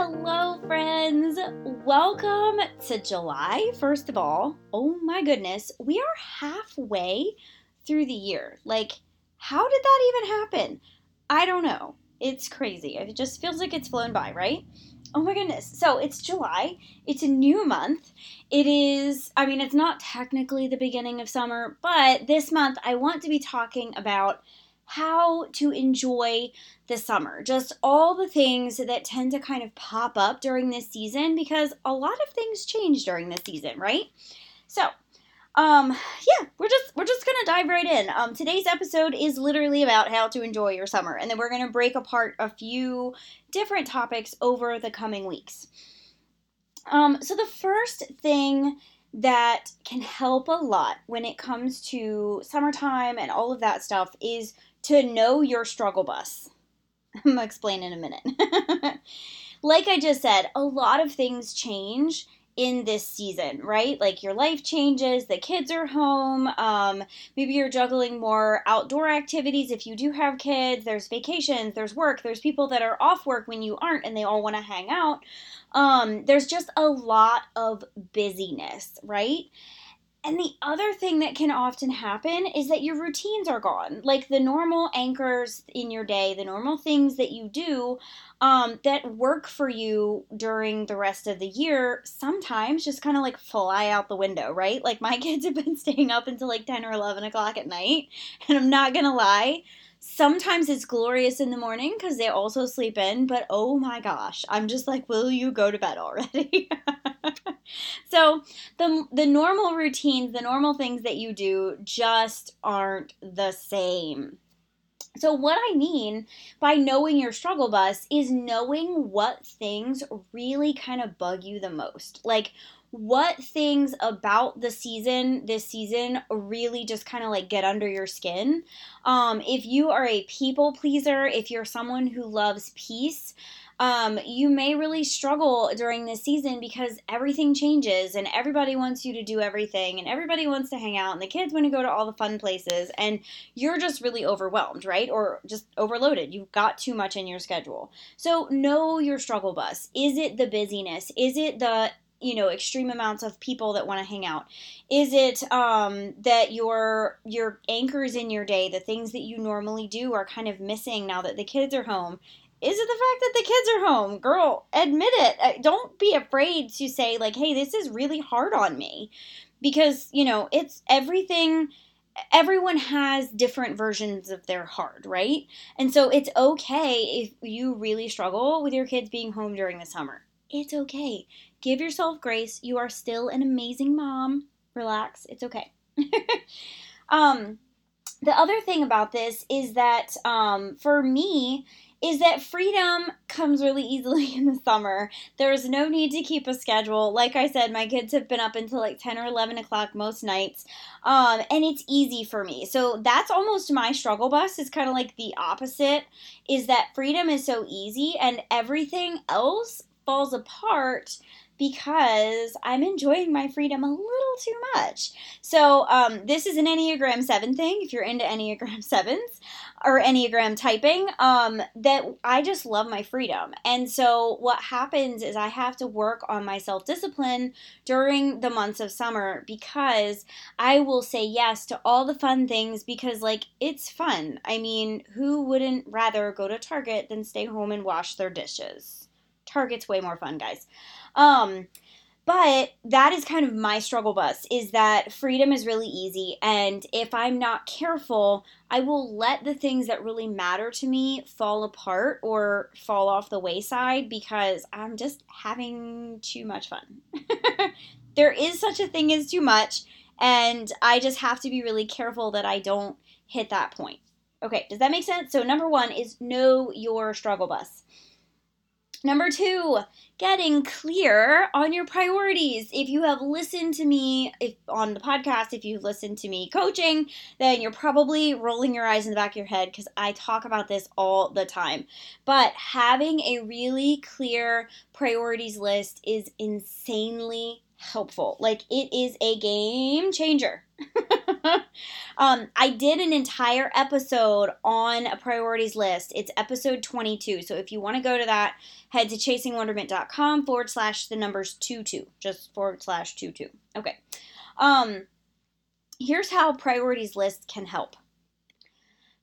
Hello, friends. Welcome to July, first of all. Oh my goodness, we are halfway through the year. Like, how did that even happen? I don't know. It's crazy. It just feels like it's flown by, right? Oh my goodness. So it's July. It's a new month. It is, I mean, it's not technically the beginning of summer, but this month I want to be talking about how to enjoy the summer. Just all the things that tend to kind of pop up during this season because a lot of things change during this season, right? So, um yeah we're just we're just gonna dive right in um today's episode is literally about how to enjoy your summer and then we're gonna break apart a few different topics over the coming weeks um so the first thing that can help a lot when it comes to summertime and all of that stuff is to know your struggle bus i'm gonna explain in a minute like i just said a lot of things change in this season, right? Like your life changes, the kids are home, um, maybe you're juggling more outdoor activities if you do have kids, there's vacations, there's work, there's people that are off work when you aren't and they all want to hang out. Um, there's just a lot of busyness, right? And the other thing that can often happen is that your routines are gone. Like the normal anchors in your day, the normal things that you do um, that work for you during the rest of the year, sometimes just kind of like fly out the window, right? Like my kids have been staying up until like 10 or 11 o'clock at night. And I'm not going to lie, sometimes it's glorious in the morning because they also sleep in, but oh my gosh, I'm just like, will you go to bed already? so the the normal routines, the normal things that you do just aren't the same. So, what I mean by knowing your struggle bus is knowing what things really kind of bug you the most. Like, what things about the season this season really just kind of like get under your skin um if you are a people pleaser if you're someone who loves peace um, you may really struggle during this season because everything changes and everybody wants you to do everything and everybody wants to hang out and the kids want to go to all the fun places and you're just really overwhelmed, right? Or just overloaded. You've got too much in your schedule. So know your struggle bus. Is it the busyness? Is it the you know extreme amounts of people that want to hang out. Is it um, that your your anchors in your day the things that you normally do are kind of missing now that the kids are home? Is it the fact that the kids are home? Girl admit it. Uh, don't be afraid to say like hey this is really hard on me. Because you know it's everything everyone has different versions of their hard, right? And so it's okay if you really struggle with your kids being home during the summer. It's okay. Give yourself grace. You are still an amazing mom. Relax. It's okay. um, the other thing about this is that um, for me, is that freedom comes really easily in the summer. There is no need to keep a schedule. Like I said, my kids have been up until like 10 or 11 o'clock most nights, um, and it's easy for me. So that's almost my struggle bus, is kind of like the opposite, is that freedom is so easy and everything else falls apart because I'm enjoying my freedom a little too much. So, um, this is an Enneagram 7 thing, if you're into Enneagram 7s or Enneagram typing, um, that I just love my freedom. And so, what happens is I have to work on my self discipline during the months of summer because I will say yes to all the fun things because, like, it's fun. I mean, who wouldn't rather go to Target than stay home and wash their dishes? Target's way more fun, guys. Um, but that is kind of my struggle bus is that freedom is really easy and if i'm not careful i will let the things that really matter to me fall apart or fall off the wayside because i'm just having too much fun there is such a thing as too much and i just have to be really careful that i don't hit that point Okay, does that make sense? So, number one is know your struggle bus. Number two, getting clear on your priorities. If you have listened to me if on the podcast, if you've listened to me coaching, then you're probably rolling your eyes in the back of your head because I talk about this all the time. But having a really clear priorities list is insanely helpful. Like it is a game changer. um, I did an entire episode on a priorities list. It's episode 22. So if you want to go to that, head to chasingwonderment.com forward slash the numbers 22. Just forward slash 22. Okay. Um, here's how priorities lists can help.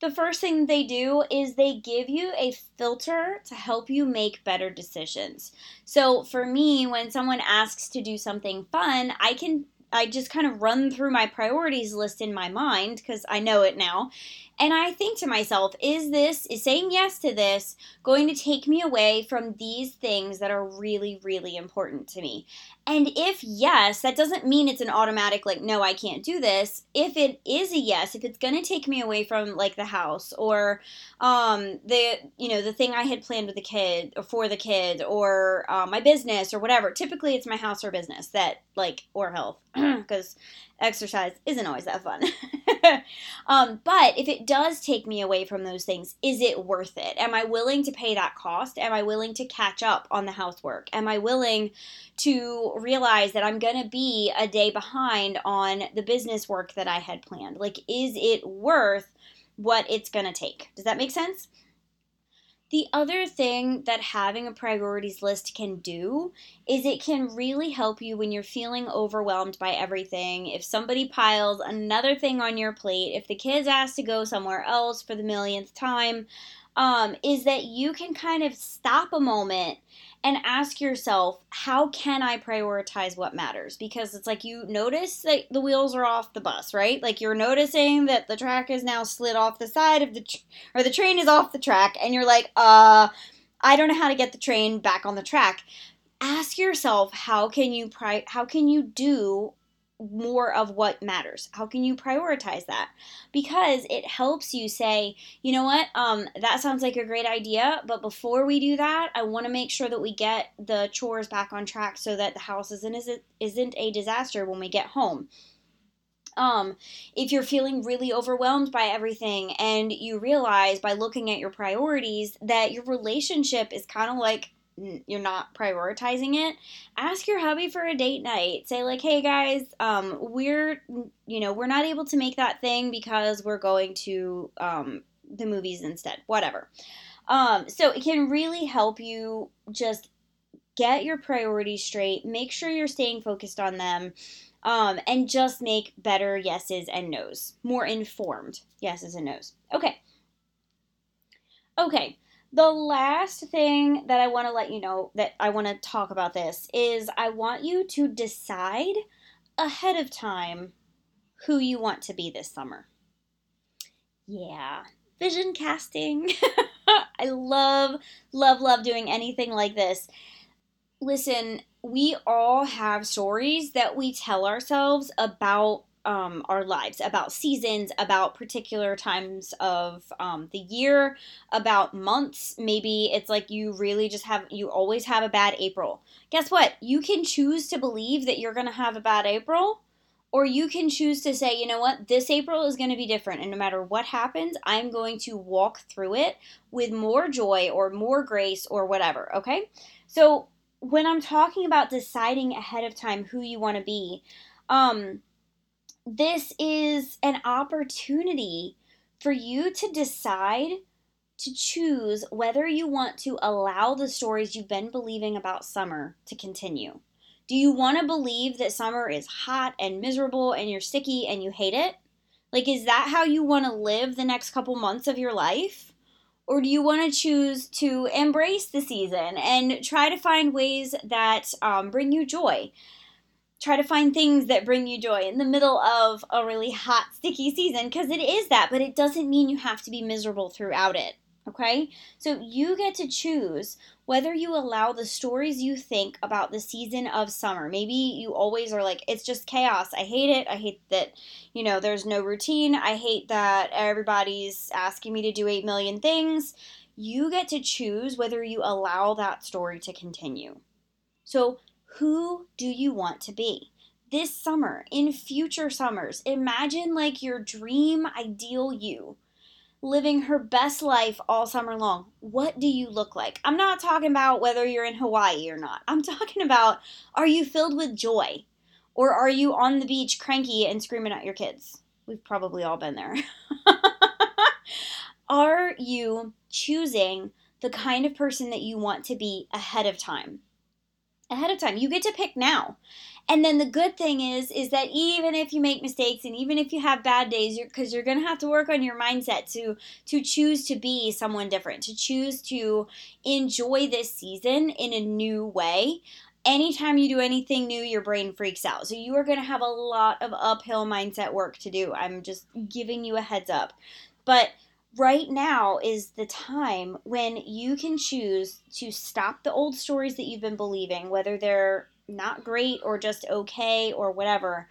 The first thing they do is they give you a filter to help you make better decisions. So for me, when someone asks to do something fun, I can I just kind of run through my priorities list in my mind because I know it now. And I think to myself, is this, is saying yes to this going to take me away from these things that are really, really important to me? And if yes, that doesn't mean it's an automatic, like, no, I can't do this. If it is a yes, if it's going to take me away from, like, the house or um, the, you know, the thing I had planned with the kid or for the kid or uh, my business or whatever, typically it's my house or business that, like, or health, because exercise isn't always that fun. um, but if it does take me away from those things, is it worth it? Am I willing to pay that cost? Am I willing to catch up on the housework? Am I willing to realize that I'm going to be a day behind on the business work that I had planned? Like, is it worth what it's going to take? Does that make sense? The other thing that having a priorities list can do is it can really help you when you're feeling overwhelmed by everything. If somebody piles another thing on your plate, if the kids ask to go somewhere else for the millionth time, um, is that you can kind of stop a moment and ask yourself, how can I prioritize what matters? Because it's like you notice that the wheels are off the bus, right? Like you're noticing that the track is now slid off the side of the tr- or the train is off the track and you're like, "Uh, I don't know how to get the train back on the track." Ask yourself, how can you pri- how can you do more of what matters. How can you prioritize that? Because it helps you say you know what? Um that sounds like a great idea but before we do that i want to make sure that we get the chores back on track so that the house isn't isn't a disaster when we get home. Um, if you're feeling really overwhelmed by everything and you realize by looking at your priorities that your relationship is kind of like you're not prioritizing it ask your hubby for a date night. Say like hey guys um we're you know we're not able to make that thing because we're going to um the movies instead whatever. Um so it can really help you just get your priorities straight make sure you're staying focused on them um, and just make better yeses and nos more informed yeses and nos. Okay. Okay the last thing that I want to let you know that I want to talk about this is I want you to decide ahead of time who you want to be this summer. Yeah, vision casting. I love, love, love doing anything like this. Listen, we all have stories that we tell ourselves about um, our lives, about seasons, about particular times of um, the year, about months. Maybe it's like you really just have, you always have a bad April. Guess what? You can choose to believe that you're going to have a bad April, or you can choose to say, you know what, this April is going to be different. And no matter what happens, I'm going to walk through it with more joy or more grace or whatever. Okay? So when I'm talking about deciding ahead of time who you want to be, um, this is an opportunity for you to decide to choose whether you want to allow the stories you've been believing about summer to continue. Do you want to believe that summer is hot and miserable and you're sticky and you hate it? Like, is that how you want to live the next couple months of your life? Or do you want to choose to embrace the season and try to find ways that um, bring you joy? Try to find things that bring you joy in the middle of a really hot, sticky season because it is that, but it doesn't mean you have to be miserable throughout it. Okay? So you get to choose whether you allow the stories you think about the season of summer. Maybe you always are like, it's just chaos. I hate it. I hate that, you know, there's no routine. I hate that everybody's asking me to do 8 million things. You get to choose whether you allow that story to continue. So, who do you want to be? This summer, in future summers, imagine like your dream ideal you living her best life all summer long. What do you look like? I'm not talking about whether you're in Hawaii or not. I'm talking about are you filled with joy? Or are you on the beach cranky and screaming at your kids? We've probably all been there. are you choosing the kind of person that you want to be ahead of time? Ahead of time. You get to pick now. And then the good thing is is that even if you make mistakes and even if you have bad days, you're because you're going to have to work on your mindset to to choose to be someone different, to choose to enjoy this season in a new way. Anytime you do anything new, your brain freaks out. So you are going to have a lot of uphill mindset work to do. I'm just giving you a heads up. But right now is the time when you can choose to stop the old stories that you've been believing, whether they're not great or just okay or whatever,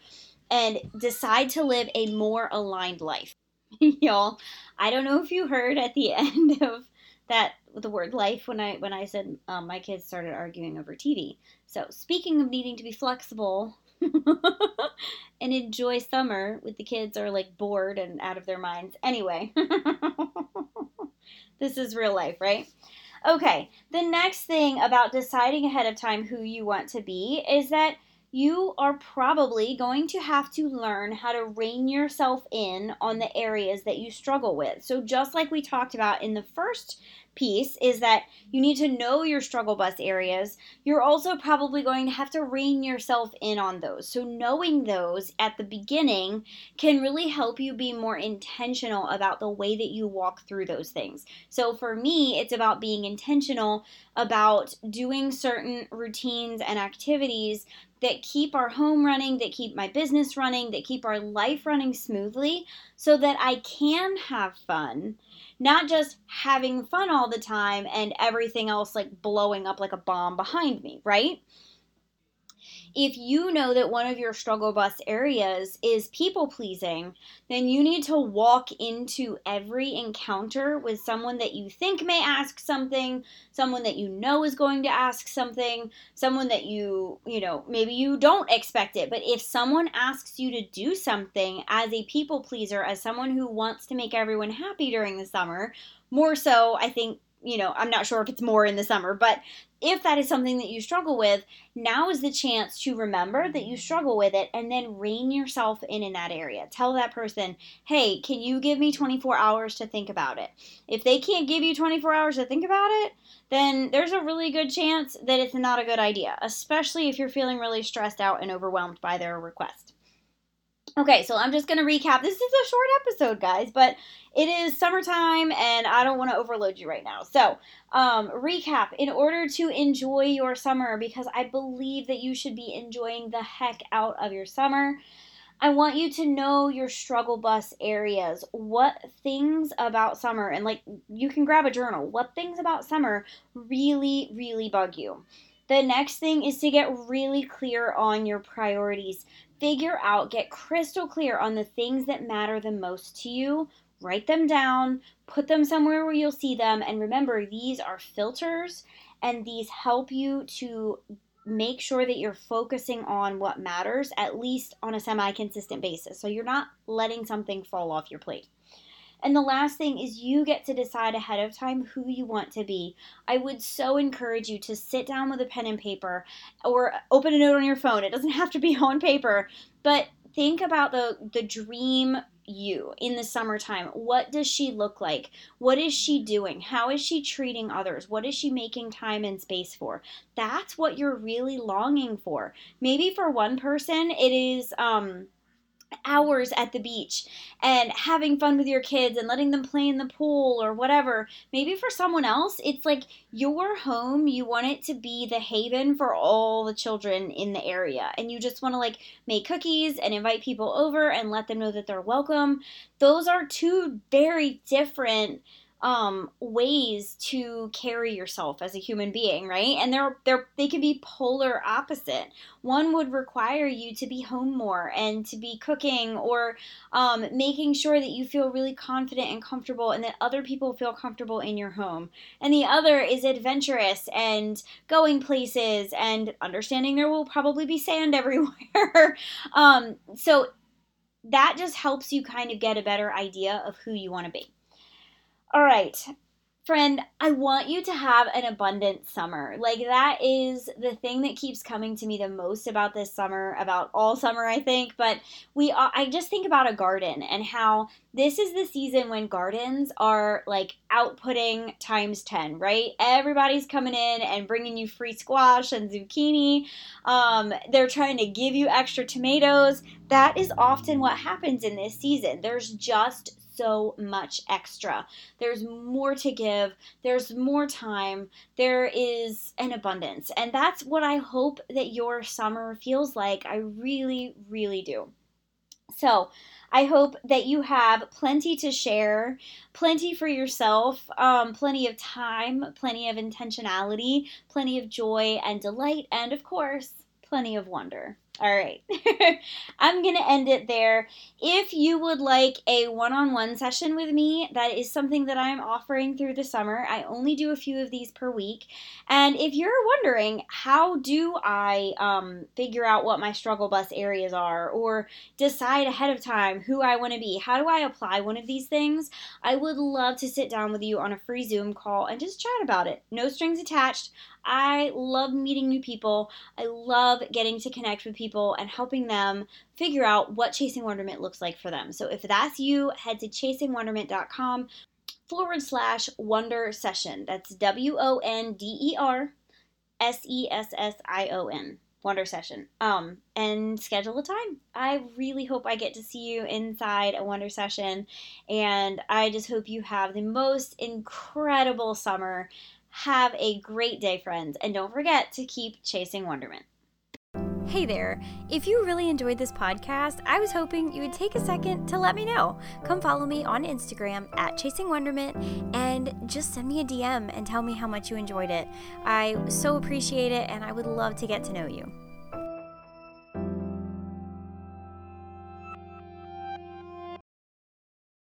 and decide to live a more aligned life. Y'all, I don't know if you heard at the end of that the word life when I when I said um, my kids started arguing over TV. So speaking of needing to be flexible and enjoy summer with the kids are like bored and out of their minds. Anyway, this is real life, right? Okay, the next thing about deciding ahead of time who you want to be is that you are probably going to have to learn how to rein yourself in on the areas that you struggle with. So, just like we talked about in the first piece, is that you need to know your struggle bus areas. You're also probably going to have to rein yourself in on those. So, knowing those at the beginning can really help you be more intentional about the way that you walk through those things. So, for me, it's about being intentional about doing certain routines and activities that keep our home running, that keep my business running, that keep our life running smoothly so that I can have fun. Not just having fun all the time and everything else like blowing up like a bomb behind me, right? If you know that one of your struggle bus areas is people pleasing, then you need to walk into every encounter with someone that you think may ask something, someone that you know is going to ask something, someone that you, you know, maybe you don't expect it. But if someone asks you to do something as a people pleaser, as someone who wants to make everyone happy during the summer, more so, I think you know, I'm not sure if it's more in the summer, but if that is something that you struggle with, now is the chance to remember that you struggle with it and then rein yourself in in that area. Tell that person, hey, can you give me 24 hours to think about it? If they can't give you 24 hours to think about it, then there's a really good chance that it's not a good idea, especially if you're feeling really stressed out and overwhelmed by their request. Okay, so I'm just going to recap. This is a short episode, guys, but it is summertime and I don't want to overload you right now. So, um, recap in order to enjoy your summer, because I believe that you should be enjoying the heck out of your summer. I want you to know your struggle bus areas. What things about summer, and like you can grab a journal, what things about summer really, really bug you? The next thing is to get really clear on your priorities figure out, get crystal clear on the things that matter the most to you. Write them down, put them somewhere where you'll see them. And remember, these are filters and these help you to make sure that you're focusing on what matters, at least on a semi consistent basis. So you're not letting something fall off your plate. And the last thing is you get to decide ahead of time who you want to be. I would so encourage you to sit down with a pen and paper or open a note on your phone. It doesn't have to be on paper, but think about the the dream you in the summertime. What does she look like? What is she doing? How is she treating others? What is she making time and space for? That's what you're really longing for. Maybe for one person it is um hours at the beach and having fun with your kids and letting them play in the pool or whatever. Maybe for someone else, it's like your home, you want it to be the haven for all the children in the area. And you just want to like make cookies and invite people over and let them know that they're welcome. Those are two very different um, ways to carry yourself as a human being, right? And they're they're they can be polar opposite. One would require you to be home more and to be cooking or um, making sure that you feel really confident and comfortable, and that other people feel comfortable in your home. And the other is adventurous and going places and understanding there will probably be sand everywhere. um, so that just helps you kind of get a better idea of who you want to be. All right. Friend, I want you to have an abundant summer. Like, that is the thing that keeps coming to me the most about this summer, about all summer, I think. But we, I just think about a garden and how this is the season when gardens are like outputting times 10, right? Everybody's coming in and bringing you free squash and zucchini. Um, they're trying to give you extra tomatoes. That is often what happens in this season. There's just so much extra. There's more to give, there's more time, there is an abundance. And that's what I hope that your summer feels like. I really, really do. So, I hope that you have plenty to share, plenty for yourself, um, plenty of time, plenty of intentionality, plenty of joy and delight, and of course, plenty of wonder. All right. I'm going to end it there. If you would like a one on one session with me, that is something that I'm offering through the summer. I only do a few of these per week. And if you're wondering, how do I um, figure out what my struggle bus areas are or decide ahead of time who I want to be? How do I apply one of these things? I would love to sit down with you on a free Zoom call and just chat about it. No strings attached. I love meeting new people. I love getting to connect with people and helping them figure out what Chasing Wonderment looks like for them. So if that's you, head to chasingwonderment.com forward slash wonder session. That's W O N D E R S E S S I O N. Wonder session. Um, and schedule a time. I really hope I get to see you inside a wonder session, and I just hope you have the most incredible summer. Have a great day, friends, and don't forget to keep chasing wonderment. Hey there! If you really enjoyed this podcast, I was hoping you would take a second to let me know. Come follow me on Instagram at Chasing Wonderment and just send me a DM and tell me how much you enjoyed it. I so appreciate it and I would love to get to know you.